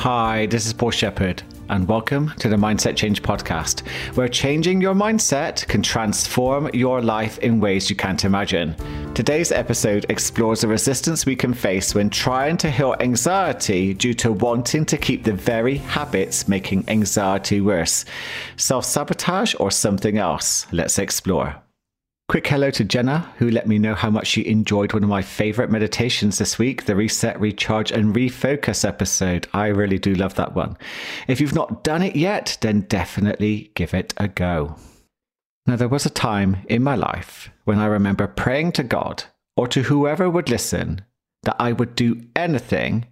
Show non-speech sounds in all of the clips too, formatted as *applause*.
Hi, this is Paul Shepard, and welcome to the Mindset Change Podcast, where changing your mindset can transform your life in ways you can't imagine. Today's episode explores the resistance we can face when trying to heal anxiety due to wanting to keep the very habits making anxiety worse. Self sabotage or something else? Let's explore. Quick hello to Jenna, who let me know how much she enjoyed one of my favorite meditations this week, the Reset, Recharge, and Refocus episode. I really do love that one. If you've not done it yet, then definitely give it a go. Now, there was a time in my life when I remember praying to God or to whoever would listen that I would do anything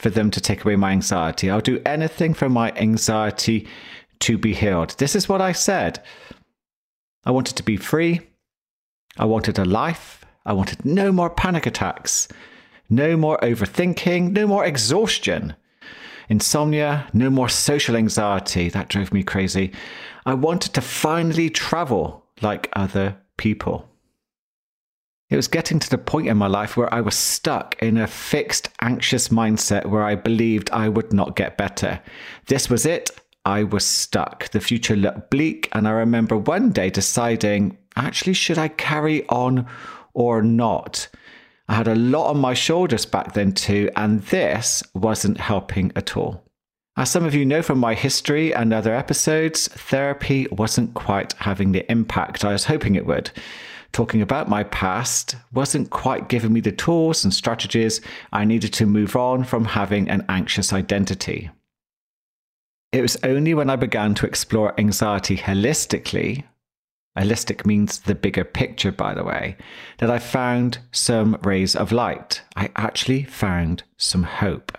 for them to take away my anxiety. I'll do anything for my anxiety to be healed. This is what I said. I wanted to be free. I wanted a life. I wanted no more panic attacks, no more overthinking, no more exhaustion, insomnia, no more social anxiety. That drove me crazy. I wanted to finally travel like other people. It was getting to the point in my life where I was stuck in a fixed, anxious mindset where I believed I would not get better. This was it. I was stuck. The future looked bleak, and I remember one day deciding actually, should I carry on or not? I had a lot on my shoulders back then, too, and this wasn't helping at all. As some of you know from my history and other episodes, therapy wasn't quite having the impact I was hoping it would. Talking about my past wasn't quite giving me the tools and strategies I needed to move on from having an anxious identity. It was only when I began to explore anxiety holistically holistic means the bigger picture, by the way, that I found some rays of light. I actually found some hope.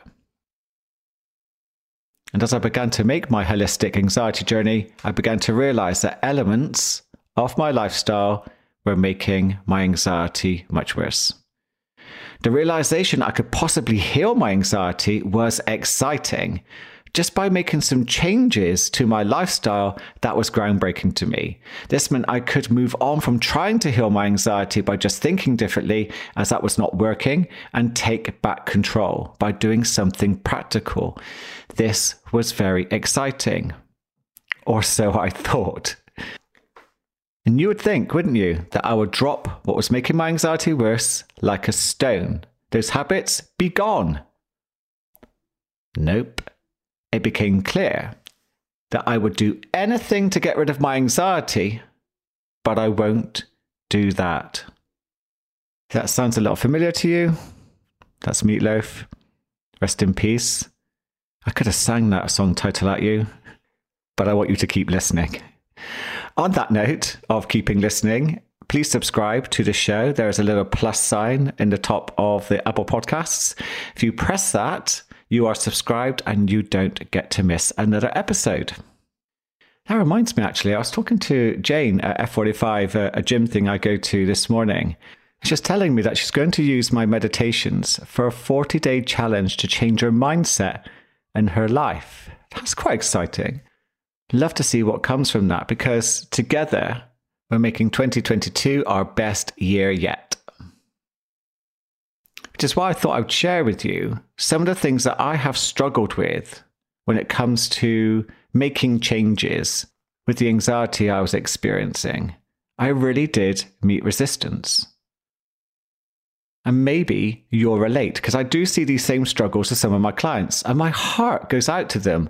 And as I began to make my holistic anxiety journey, I began to realize that elements of my lifestyle were making my anxiety much worse. The realization I could possibly heal my anxiety was exciting just by making some changes to my lifestyle, that was groundbreaking to me. This meant I could move on from trying to heal my anxiety by just thinking differently, as that was not working, and take back control by doing something practical. This was very exciting. Or so I thought. And you would think, wouldn't you, that I would drop what was making my anxiety worse like a stone. Those habits be gone. Nope it became clear that I would do anything to get rid of my anxiety, but I won't do that. That sounds a lot familiar to you. That's Meatloaf. Rest in peace. I could have sang that song title at you, but I want you to keep listening. On that note of keeping listening, please subscribe to the show. There is a little plus sign in the top of the Apple Podcasts. If you press that, you are subscribed and you don't get to miss another episode. That reminds me, actually, I was talking to Jane at F45, a, gym thing I go to this morning. She's telling me that she's going to use my meditations for a 40 day challenge to change her mindset and her life. That's quite exciting. Love to see what comes from that because together we're making 2022 our best year yet which is why I thought I would share with you some of the things that I have struggled with when it comes to making changes with the anxiety I was experiencing. I really did meet resistance. And maybe you'll relate because I do see these same struggles to some of my clients, and my heart goes out to them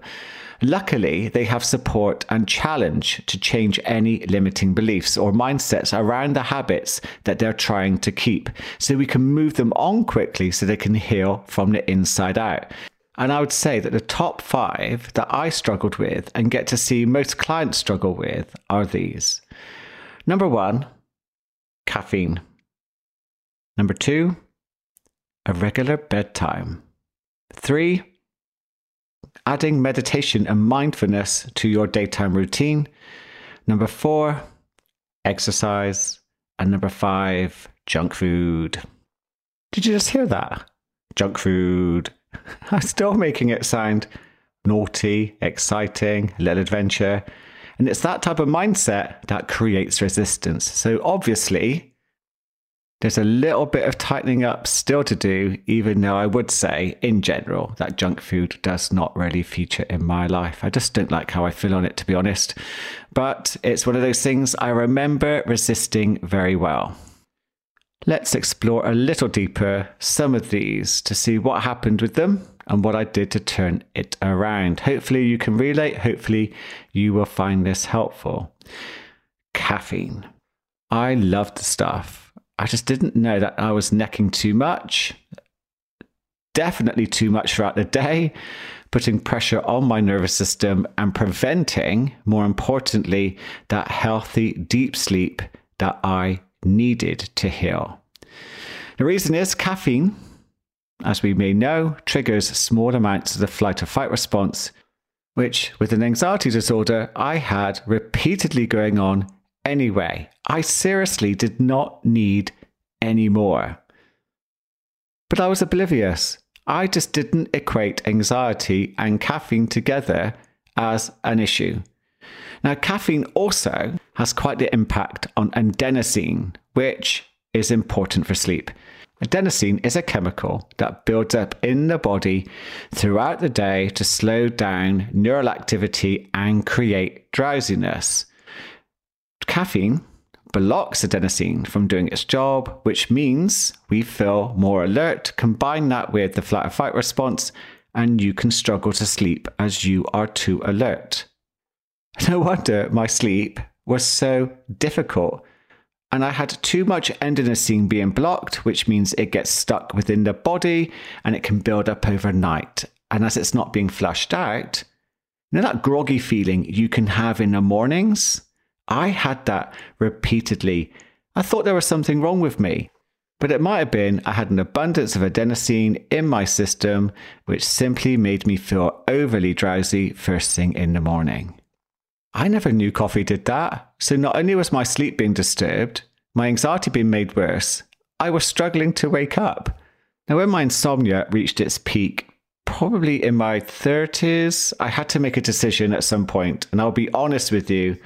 Luckily, they have support and challenge to change any limiting beliefs or mindsets around the habits that they're trying to keep. So we can move them on quickly so they can heal from the inside out. And I would say that the top five that I struggled with and get to see most clients struggle with are these. Number one, caffeine. Number two, a regular bedtime. Three, adding meditation and mindfulness to your daytime routine. Number four, exercise. And number five, junk food. Did you just hear that? Junk food. *laughs* I'm still making it sound naughty, exciting, a little adventure. And it's that type of mindset that creates resistance. So obviously, There's a little bit of tightening up still to do, even though I would say, in general, that junk food does not really feature in my life. I just don't like how I feel on it, to be honest. But it's one of those things I remember resisting very well. Let's explore a little deeper some of these to see what happened with them and what I did to turn it around. Hopefully, you can relate. Hopefully, you will find this helpful. Caffeine. I love the stuff. I just didn't know that I was necking too much. Definitely too much throughout the day, putting pressure on my nervous system and preventing, more importantly, that healthy deep sleep that I needed to heal. The reason is caffeine, as we may know, triggers small amounts of the flight or fight response, which, with an anxiety disorder, I had repeatedly going on anyway. I seriously did not need any more. But I was oblivious. I just didn't equate anxiety and caffeine together as an issue. Now, caffeine also has quite the impact on adenosine, which is important for sleep. Adenosine is a chemical that builds up in the body throughout the day to slow down neural activity and create drowsiness. Caffeine blocks adenosine from doing its job, which means we feel more alert. Combine that with the flight or fight response, and you can struggle to sleep as you are too alert. *laughs* No wonder my sleep was so difficult. And I had too much adenosine being blocked, which means it gets stuck within the body and it can build up overnight. And as it's not being flushed out, you know that groggy feeling you can have in the mornings? I had that repeatedly. I thought there was something wrong with me. But it might have been I had an abundance of adenosine in my system, which simply made me feel overly drowsy first thing in the morning. I never knew coffee did that. So not only was my sleep being disturbed, my anxiety being made worse, I was struggling to wake up. Now, when my insomnia reached its peak, probably in my 30s, I had to make a decision at some point, and I'll be honest with you,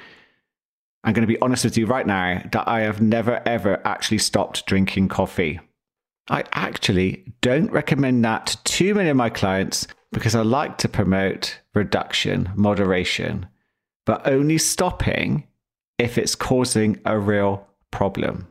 I'm going to be honest with you right now that I have never ever actually stopped drinking coffee. I actually don't recommend that to too many of my clients because I like to promote reduction, moderation, but only stopping if it's causing a real problem.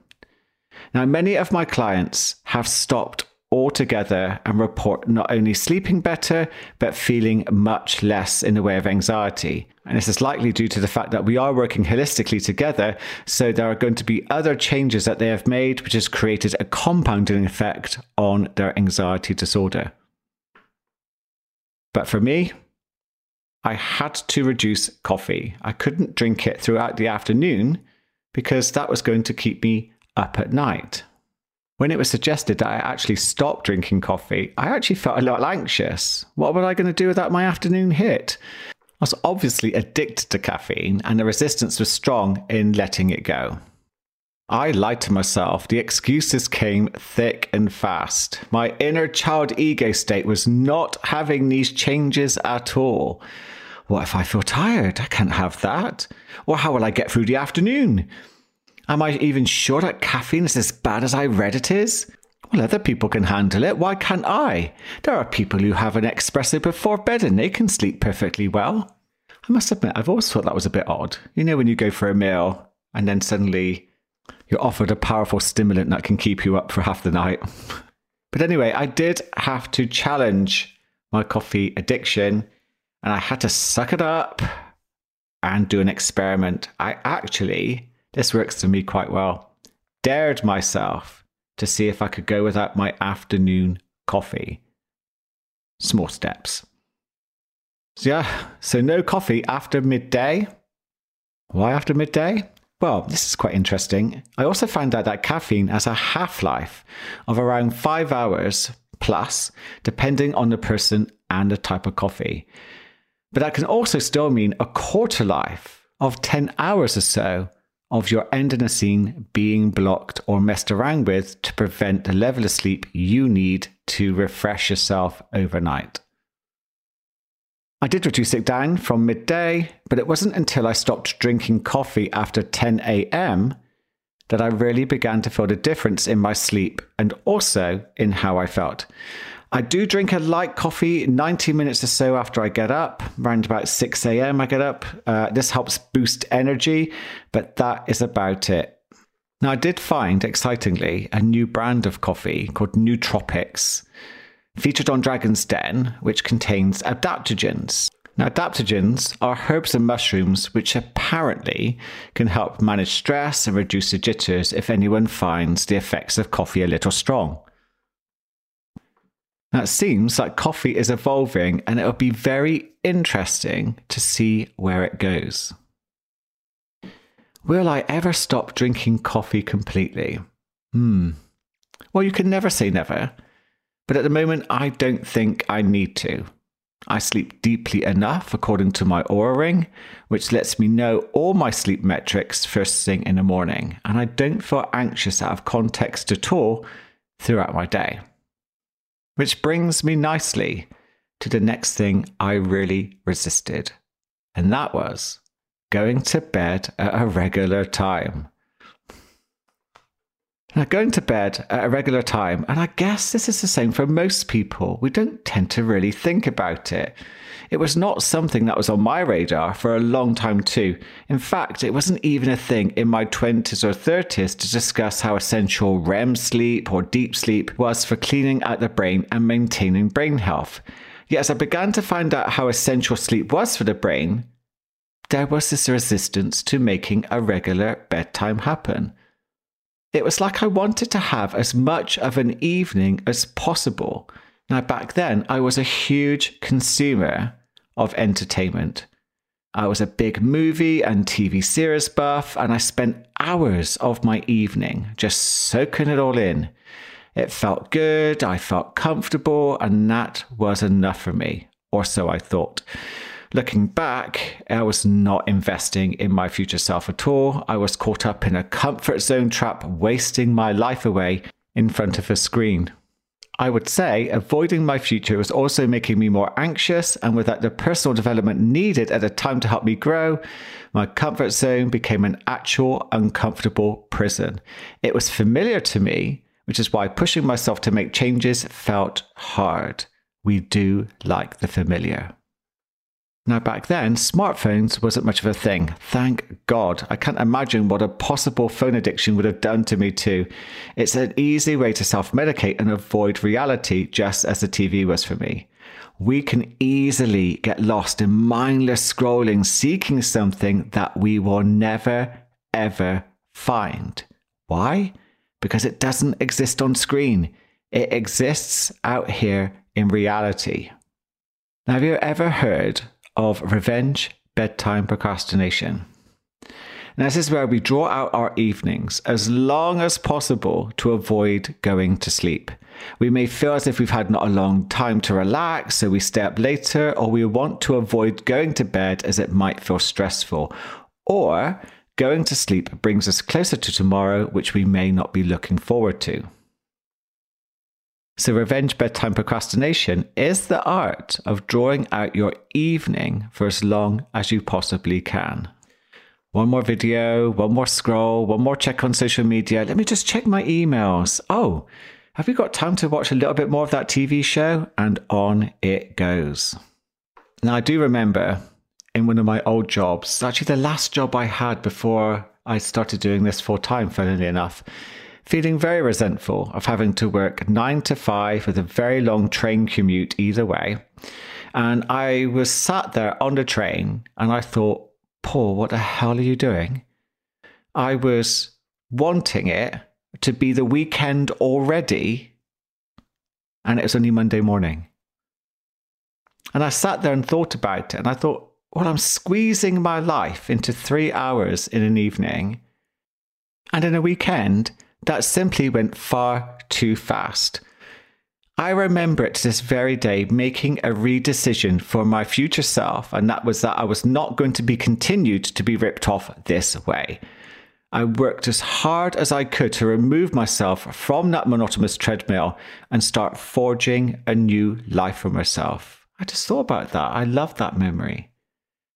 Now, many of my clients have stopped altogether and report not only sleeping better, but feeling much less in the way of anxiety. And this is likely due to the fact that we are working holistically together. So there are going to be other changes that they have made, which has created a compounding effect on their anxiety disorder. But for me, I had to reduce coffee. I couldn't drink it throughout the afternoon because that was going to keep me up at night. When it was suggested that I actually stop drinking coffee, I actually felt a little anxious. What was I going to do without my afternoon hit? I was obviously addicted to caffeine, and the resistance was strong in letting it go. I lied to myself. The excuses came thick and fast. My inner child ego state was not having these changes at all. What if I feel tired? I can't have that. Or how will I get through the afternoon? Am I even sure that caffeine is as bad as I read it is? Well, other people can handle it. Why can't I? There are people who have an espresso before bed and they can sleep perfectly well. I must admit, I've always thought that was a bit odd. You know, when you go for a meal and then suddenly you're offered a powerful stimulant that can keep you up for half the night. *laughs* But anyway, I did have to challenge my coffee addiction and I had to suck it up and do an experiment. I actually this works for me quite well. Dared myself to see if I could go without my afternoon coffee. Small steps. So, yeah, so no coffee after midday. Why after midday? Well, this is quite interesting. I also found out that caffeine has a half life of around five hours plus, depending on the person and the type of coffee. But that can also still mean a quarter life of 10 hours or so of your adenosine being blocked or messed around with to prevent the level of sleep you need to refresh yourself overnight. I did reduce it down from midday, but it wasn't until I stopped drinking coffee after 10 a.m. that I really began to feel the difference in my sleep and also in how I felt. I do drink a light coffee 90 minutes or so after I get up. Around about 6 a.m., I get up. Uh, this helps boost energy, but that is about it. Now, I did find, excitingly, a new brand of coffee called Nootropics, featured on Dragon's Den, which contains adaptogens. Now, adaptogens are herbs and mushrooms which apparently can help manage stress and reduce the jitters if anyone finds the effects of coffee a little strong. Now, it seems like coffee is evolving and it'll be very interesting to see where it goes. Will I ever stop drinking coffee completely? Hmm. Well, you can never say never, but at the moment, I don't think I need to. I sleep deeply enough according to my Oura ring, which lets me know all my sleep metrics first thing in the morning, and I don't feel anxious out of context at all throughout my day. Which brings me nicely to the next thing I really resisted, and that was going to bed at a regular time. Now, going to bed at a regular time, and I guess this is the same for most people, we don't tend to really think about it. It was not something that was on my radar for a long time, too. In fact, it wasn't even a thing in my 20s or 30s to discuss how essential REM sleep or deep sleep was for cleaning out the brain and maintaining brain health. Yet, as I began to find out how essential sleep was for the brain, there was this resistance to making a regular bedtime happen. It was like I wanted to have as much of an evening as possible. Now, back then, I was a huge consumer of entertainment. I was a big movie and TV series buff, and I spent hours of my evening just soaking it all in. It felt good, I felt comfortable, and that was enough for me, or so I thought. Looking back, I was not investing in my future self at all. I was caught up in a comfort zone trap, wasting my life away in front of a screen. I would say avoiding my future was also making me more anxious, and without the personal development needed at a time to help me grow, my comfort zone became an actual uncomfortable prison. It was familiar to me, which is why pushing myself to make changes felt hard. We do like the familiar. Now, back then, smartphones wasn't much of a thing. Thank God. I can't imagine what a possible phone addiction would have done to me, too. It's an easy way to self medicate and avoid reality, just as the TV was for me. We can easily get lost in mindless scrolling, seeking something that we will never, ever find. Why? Because it doesn't exist on screen, it exists out here in reality. Now, have you ever heard of revenge bedtime procrastination. Now, this is where we draw out our evenings as long as possible to avoid going to sleep. We may feel as if we've had not a long time to relax, so we stay up later, or we want to avoid going to bed as it might feel stressful. Or going to sleep brings us closer to tomorrow, which we may not be looking forward to. So, revenge bedtime procrastination is the art of drawing out your evening for as long as you possibly can. One more video, one more scroll, one more check on social media. Let me just check my emails. Oh, have you got time to watch a little bit more of that TV show? And on it goes. Now, I do remember in one of my old jobs, actually the last job I had before I started doing this full time, funnily enough feeling very resentful of having to work nine to five with a very long train commute either way. And I was sat there on the train and I thought, Paul, what the hell are you doing? I was wanting it to be the weekend already, and it was only Monday morning. And I sat there and thought about it, and I thought, well, I'm squeezing my life into three hours in an evening. And in a weekend, that simply went far too fast. I remember it to this very day making a redecision for my future self, and that was that I was not going to be continued to be ripped off this way. I worked as hard as I could to remove myself from that monotonous treadmill and start forging a new life for myself. I just thought about that. I love that memory.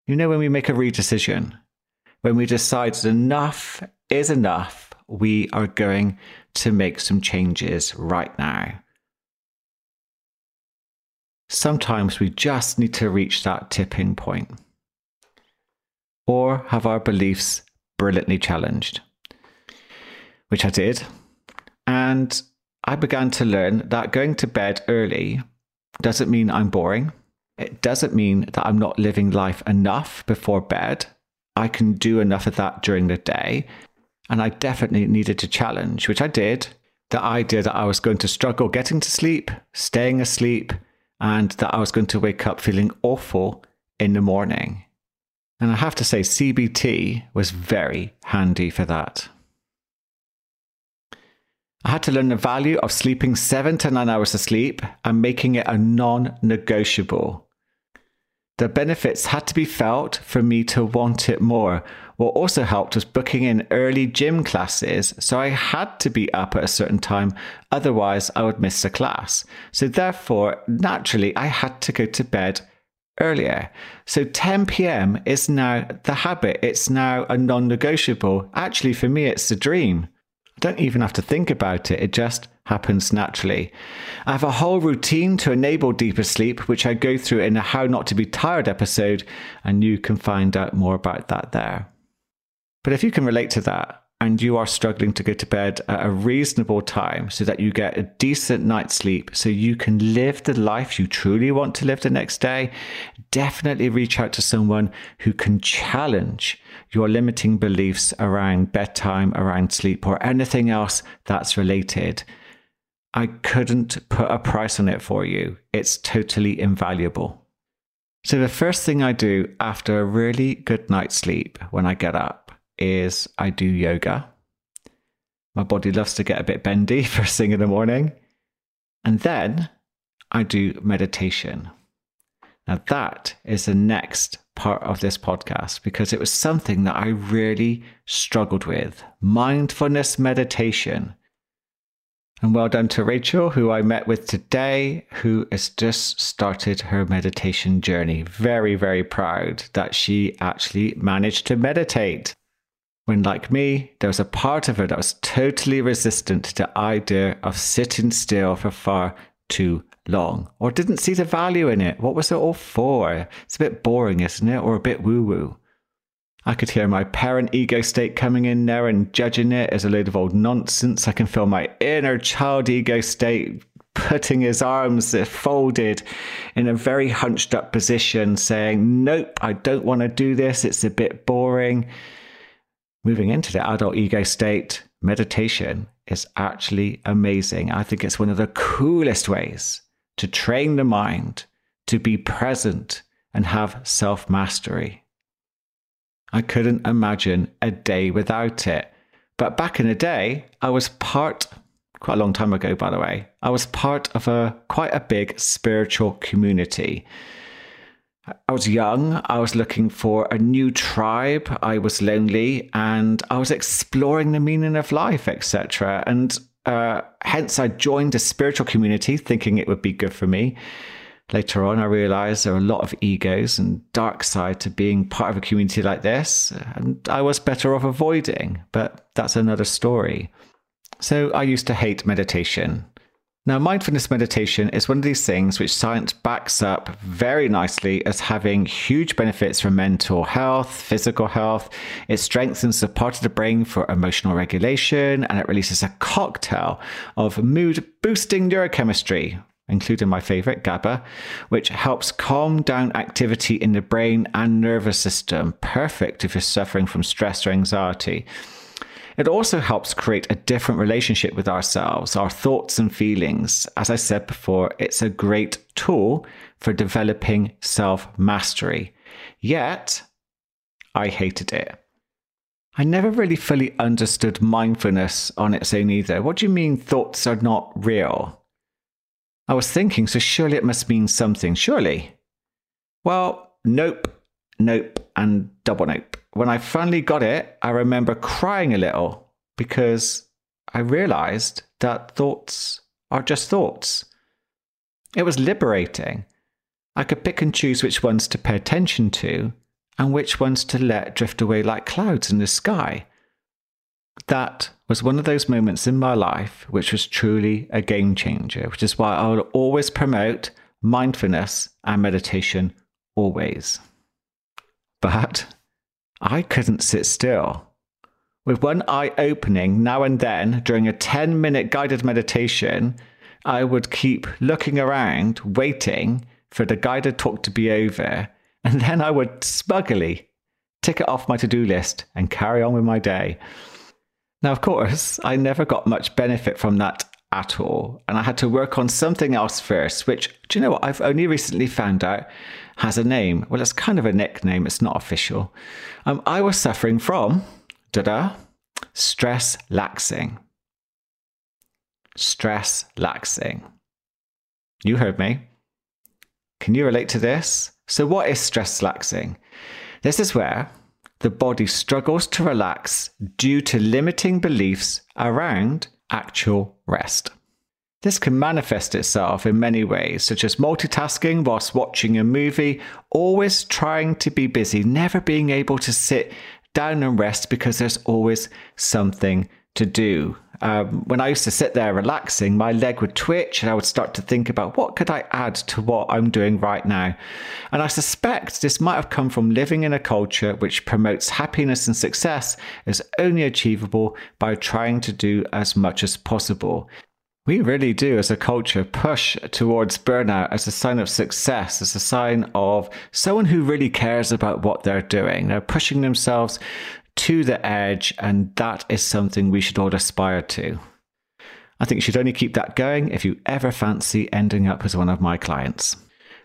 You know, when we make a redecision, when we decide that enough is enough, we are going to make some changes right now. Sometimes we just need to reach that tipping point or have our beliefs brilliantly challenged, which I did. And I began to learn that going to bed early doesn't mean I'm boring. It doesn't mean that I'm not living life enough before bed. I can do enough of that during the day. And I definitely needed to challenge, which I did. The idea that I was going to struggle getting to sleep, staying asleep, and that I was going to wake up feeling awful in the morning. And I have to say, CBT was very handy for that. I had to learn the value of sleeping seven to nine hours of sleep and making it a non negotiable. The benefits had to be felt for me to want it more. What also helped was booking in early gym classes, so I had to be up at a certain time, otherwise, I would miss a class. So, therefore, naturally, I had to go to bed earlier. So 10 p.m. is now the habit, it's now a non negotiable. Actually, for me, it's a dream don't even have to think about it, it just happens naturally. I have a whole routine to enable deeper sleep, which I go through in a How Not to Be Tired episode, and you can find out more about that there. But if you can relate to that, and you are struggling to go to bed at a reasonable time so that you get a decent night's sleep so you can live the life you truly want to live the next day, definitely reach out to someone who can challenge your limiting beliefs around bedtime, around sleep, or anything else that's related. I couldn't put a price on it for you. It's totally invaluable. So, the first thing I do after a really good night's sleep when I get up is I do yoga. My body loves to get a bit bendy *laughs* first thing in the morning. And then I do meditation. Now, that is the next part of this podcast because it was something that I really struggled with mindfulness meditation. And well done to Rachel, who I met with today, who has just started her meditation journey. Very, very proud that she actually managed to meditate when, like me, there was a part of her that was totally resistant to the idea of sitting still for far too long, or didn't see the value in it. What was it all for? It's a bit boring, isn't it? Or a bit woo woo. I could hear my parent ego state coming in there and judging it as a load of old nonsense. I can feel my inner child ego state putting his arms folded in a very hunched up position, saying, Nope, I don't want to do this. It's a bit boring moving into the adult ego state, meditation is actually amazing. I think it's one of the coolest ways to train the mind to be present and have self mastery. I couldn't imagine a day without it. But back in the day, I was part, quite a long time ago, by the way, I was part of a quite a big spiritual community. I was young, I was looking for a new tribe, I was lonely, and I was exploring the meaning of life, etc. And uh, hence, I joined a spiritual community thinking it would be good for me. Later on, I realized there are a lot of egos and dark side to being part of a community like this, and I was better off avoiding, but that's another story. So I used to hate meditation. Now, mindfulness meditation is one of these things which science backs up very nicely as having huge benefits for mental health, physical health. It strengthens the part of the brain for emotional regulation and it releases a cocktail of mood boosting neurochemistry, including my favorite, GABA, which helps calm down activity in the brain and nervous system. Perfect if you're suffering from stress or anxiety. It also helps create a different relationship with ourselves, our thoughts and feelings. As I said before, it's a great tool for developing self mastery. Yet, I hated it. I never really fully understood mindfulness on its own either. What do you mean thoughts are not real? I was thinking, so surely it must mean something, surely. Well, nope, nope, and double nope when I finally got it, I remember crying a little because I realized that thoughts are just thoughts. It was liberating. I could pick and choose which ones to pay attention to and which ones to let drift away like clouds in the sky. That was one of those moments in my life which was truly a game changer, which is why I will always promote mindfulness and meditation always. But I couldn't sit still. With one eye opening now and then during a 10 minute guided meditation, I would keep looking around, waiting for the guided talk to be over, and then I would smugly tick it off my to do list and carry on with my day. Now, of course, I never got much benefit from that at all, and I had to work on something else first, which, do you know what, I've only recently found out has a name. Well, it's kind of a nickname, it's not official. Um, I was suffering from, da da, stress laxing. Stress laxing. You heard me. Can you relate to this? So, what is stress laxing? This is where the body struggles to relax due to limiting beliefs around actual rest. This can manifest itself in many ways, such as multitasking whilst watching a movie, always trying to be busy, never being able to sit down and rest because there's always something to do. Um, when I used to sit there relaxing, my leg would twitch and I would start to think about what could I add to what I'm doing right now. And I suspect this might have come from living in a culture which promotes happiness and success is only achievable by trying to do as much as possible. We really do, as a culture, push towards burnout as a sign of success, as a sign of someone who really cares about what they're doing. They're pushing themselves to the edge, and that is something we should all aspire to. I think you should only keep that going if you ever fancy ending up as one of my clients.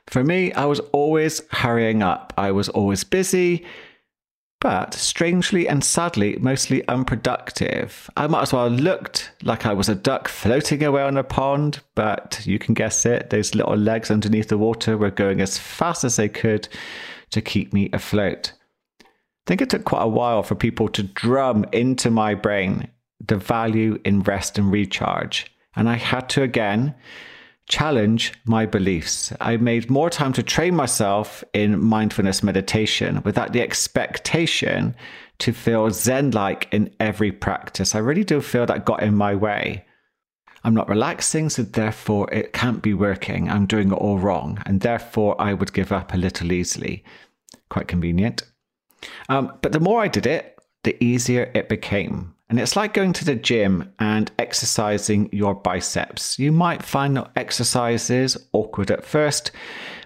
For me, I was always hurrying up. I was always busy, but strangely and sadly, mostly unproductive. I might as well have looked like I was a duck floating away on a pond, but you can guess it. Those little legs underneath the water were going as fast as they could to keep me afloat. I think it took quite a while for people to drum into my brain the value in rest and recharge. And I had to again challenge my beliefs. I made more time to train myself in mindfulness meditation without the expectation to feel Zen like in every practice. I really do feel that got in my way. I'm not relaxing, so therefore it can't be working. I'm doing it all wrong, and therefore I would give up a little easily. Quite convenient. Um, but the more I did it, the easier it became. And it's like going to the gym and exercising your biceps. You might find the exercises awkward at first,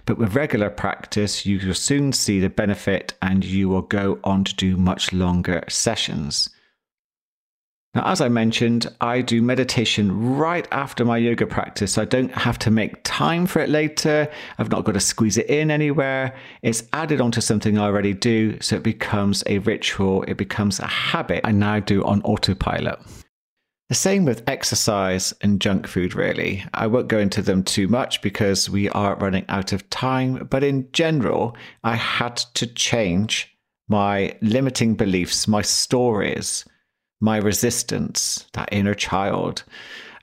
but with regular practice, you will soon see the benefit and you will go on to do much longer sessions. Now, as I mentioned, I do meditation right after my yoga practice. So I don't have to make time for it later. I've not got to squeeze it in anywhere. It's added onto something I already do. So it becomes a ritual, it becomes a habit I now do on autopilot. The same with exercise and junk food, really. I won't go into them too much because we are running out of time. But in general, I had to change my limiting beliefs, my stories my resistance, that inner child,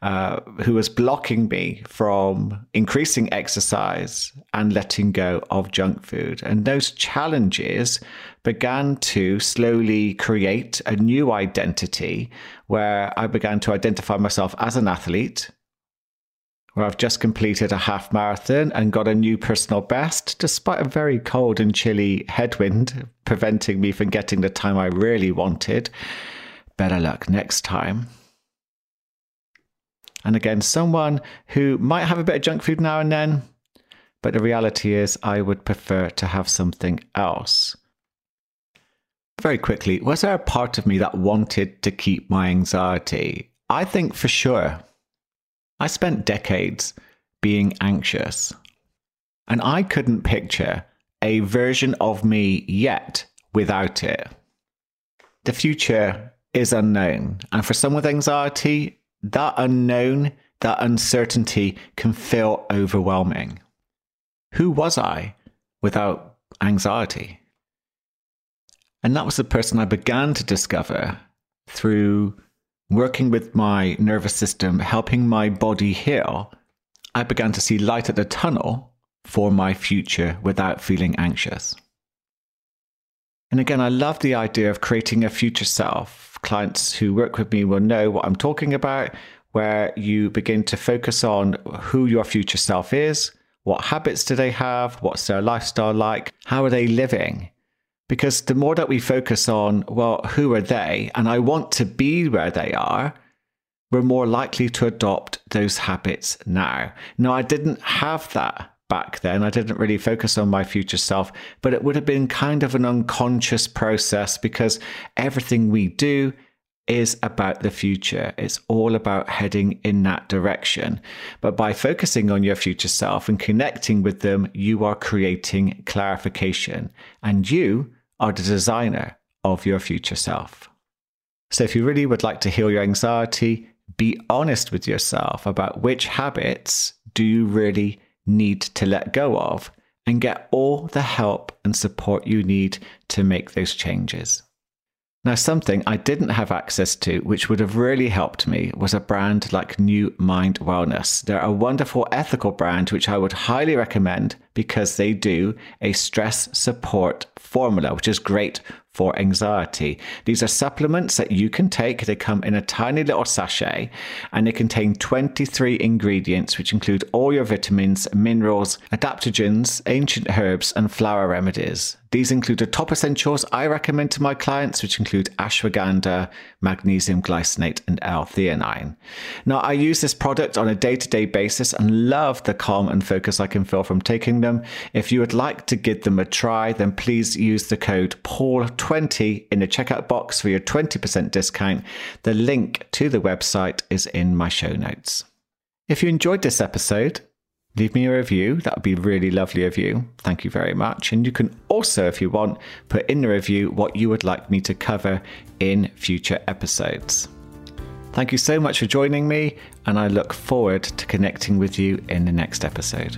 uh, who was blocking me from increasing exercise and letting go of junk food. And those challenges began to slowly create a new identity where I began to identify myself as an athlete. Where I've just completed a half marathon and got a new personal best, despite a very cold and chilly headwind preventing me from getting the time I really wanted better luck next time. And again, someone who might have a bit of junk food now and then, but the reality is, I would prefer to have something else. Very quickly, was there a part of me that wanted to keep my anxiety? I think for sure. I spent decades being anxious, and I couldn't picture a version of me yet without it. The future is unknown. And for some with anxiety, that unknown, that uncertainty can feel overwhelming. Who was I without anxiety? And that was the person I began to discover through working with my nervous system, helping my body heal. I began to see light at the tunnel for my future without feeling anxious. And again, I love the idea of creating a future self. Clients who work with me will know what I'm talking about, where you begin to focus on who your future self is, what habits do they have, what's their lifestyle like, how are they living? Because the more that we focus on, well, who are they? And I want to be where they are, we're more likely to adopt those habits now. Now, I didn't have that back then. I didn't really focus on my future self, but it would have been kind of an unconscious process because everything we do is about the future. It's all about heading in that direction. But by focusing on your future self and connecting with them, you are creating clarification and you are the designer of your future self. So if you really would like to heal your anxiety, be honest with yourself about which habits do you really need to let go of and get all the help and support you need to make those changes. Now, something I didn't have access to, which would have really helped me, was a brand like New Mind Wellness. They're a wonderful ethical brand, which I would highly recommend because they do a stress support formula, which is great for anxiety. These are supplements that you can take. They come in a tiny little sachet and they contain 23 ingredients, which include all your vitamins, minerals, adaptogens, ancient herbs, and flower remedies. These include the top essentials I recommend to my clients, which include ashwagandha, magnesium glycinate, and L-theanine. Now, I use this product on a day-to-day basis and love the calm and focus I can feel from taking them. If you would like to give them a try, then please use the code PAUL20 in the checkout box for your 20% discount. The link to the website is in my show notes. If you enjoyed this episode, leave me a review. That would be really lovely of you. Thank you very much. And you can also, if you want, put in the review what you would like me to cover in future episodes. Thank you so much for joining me, and I look forward to connecting with you in the next episode.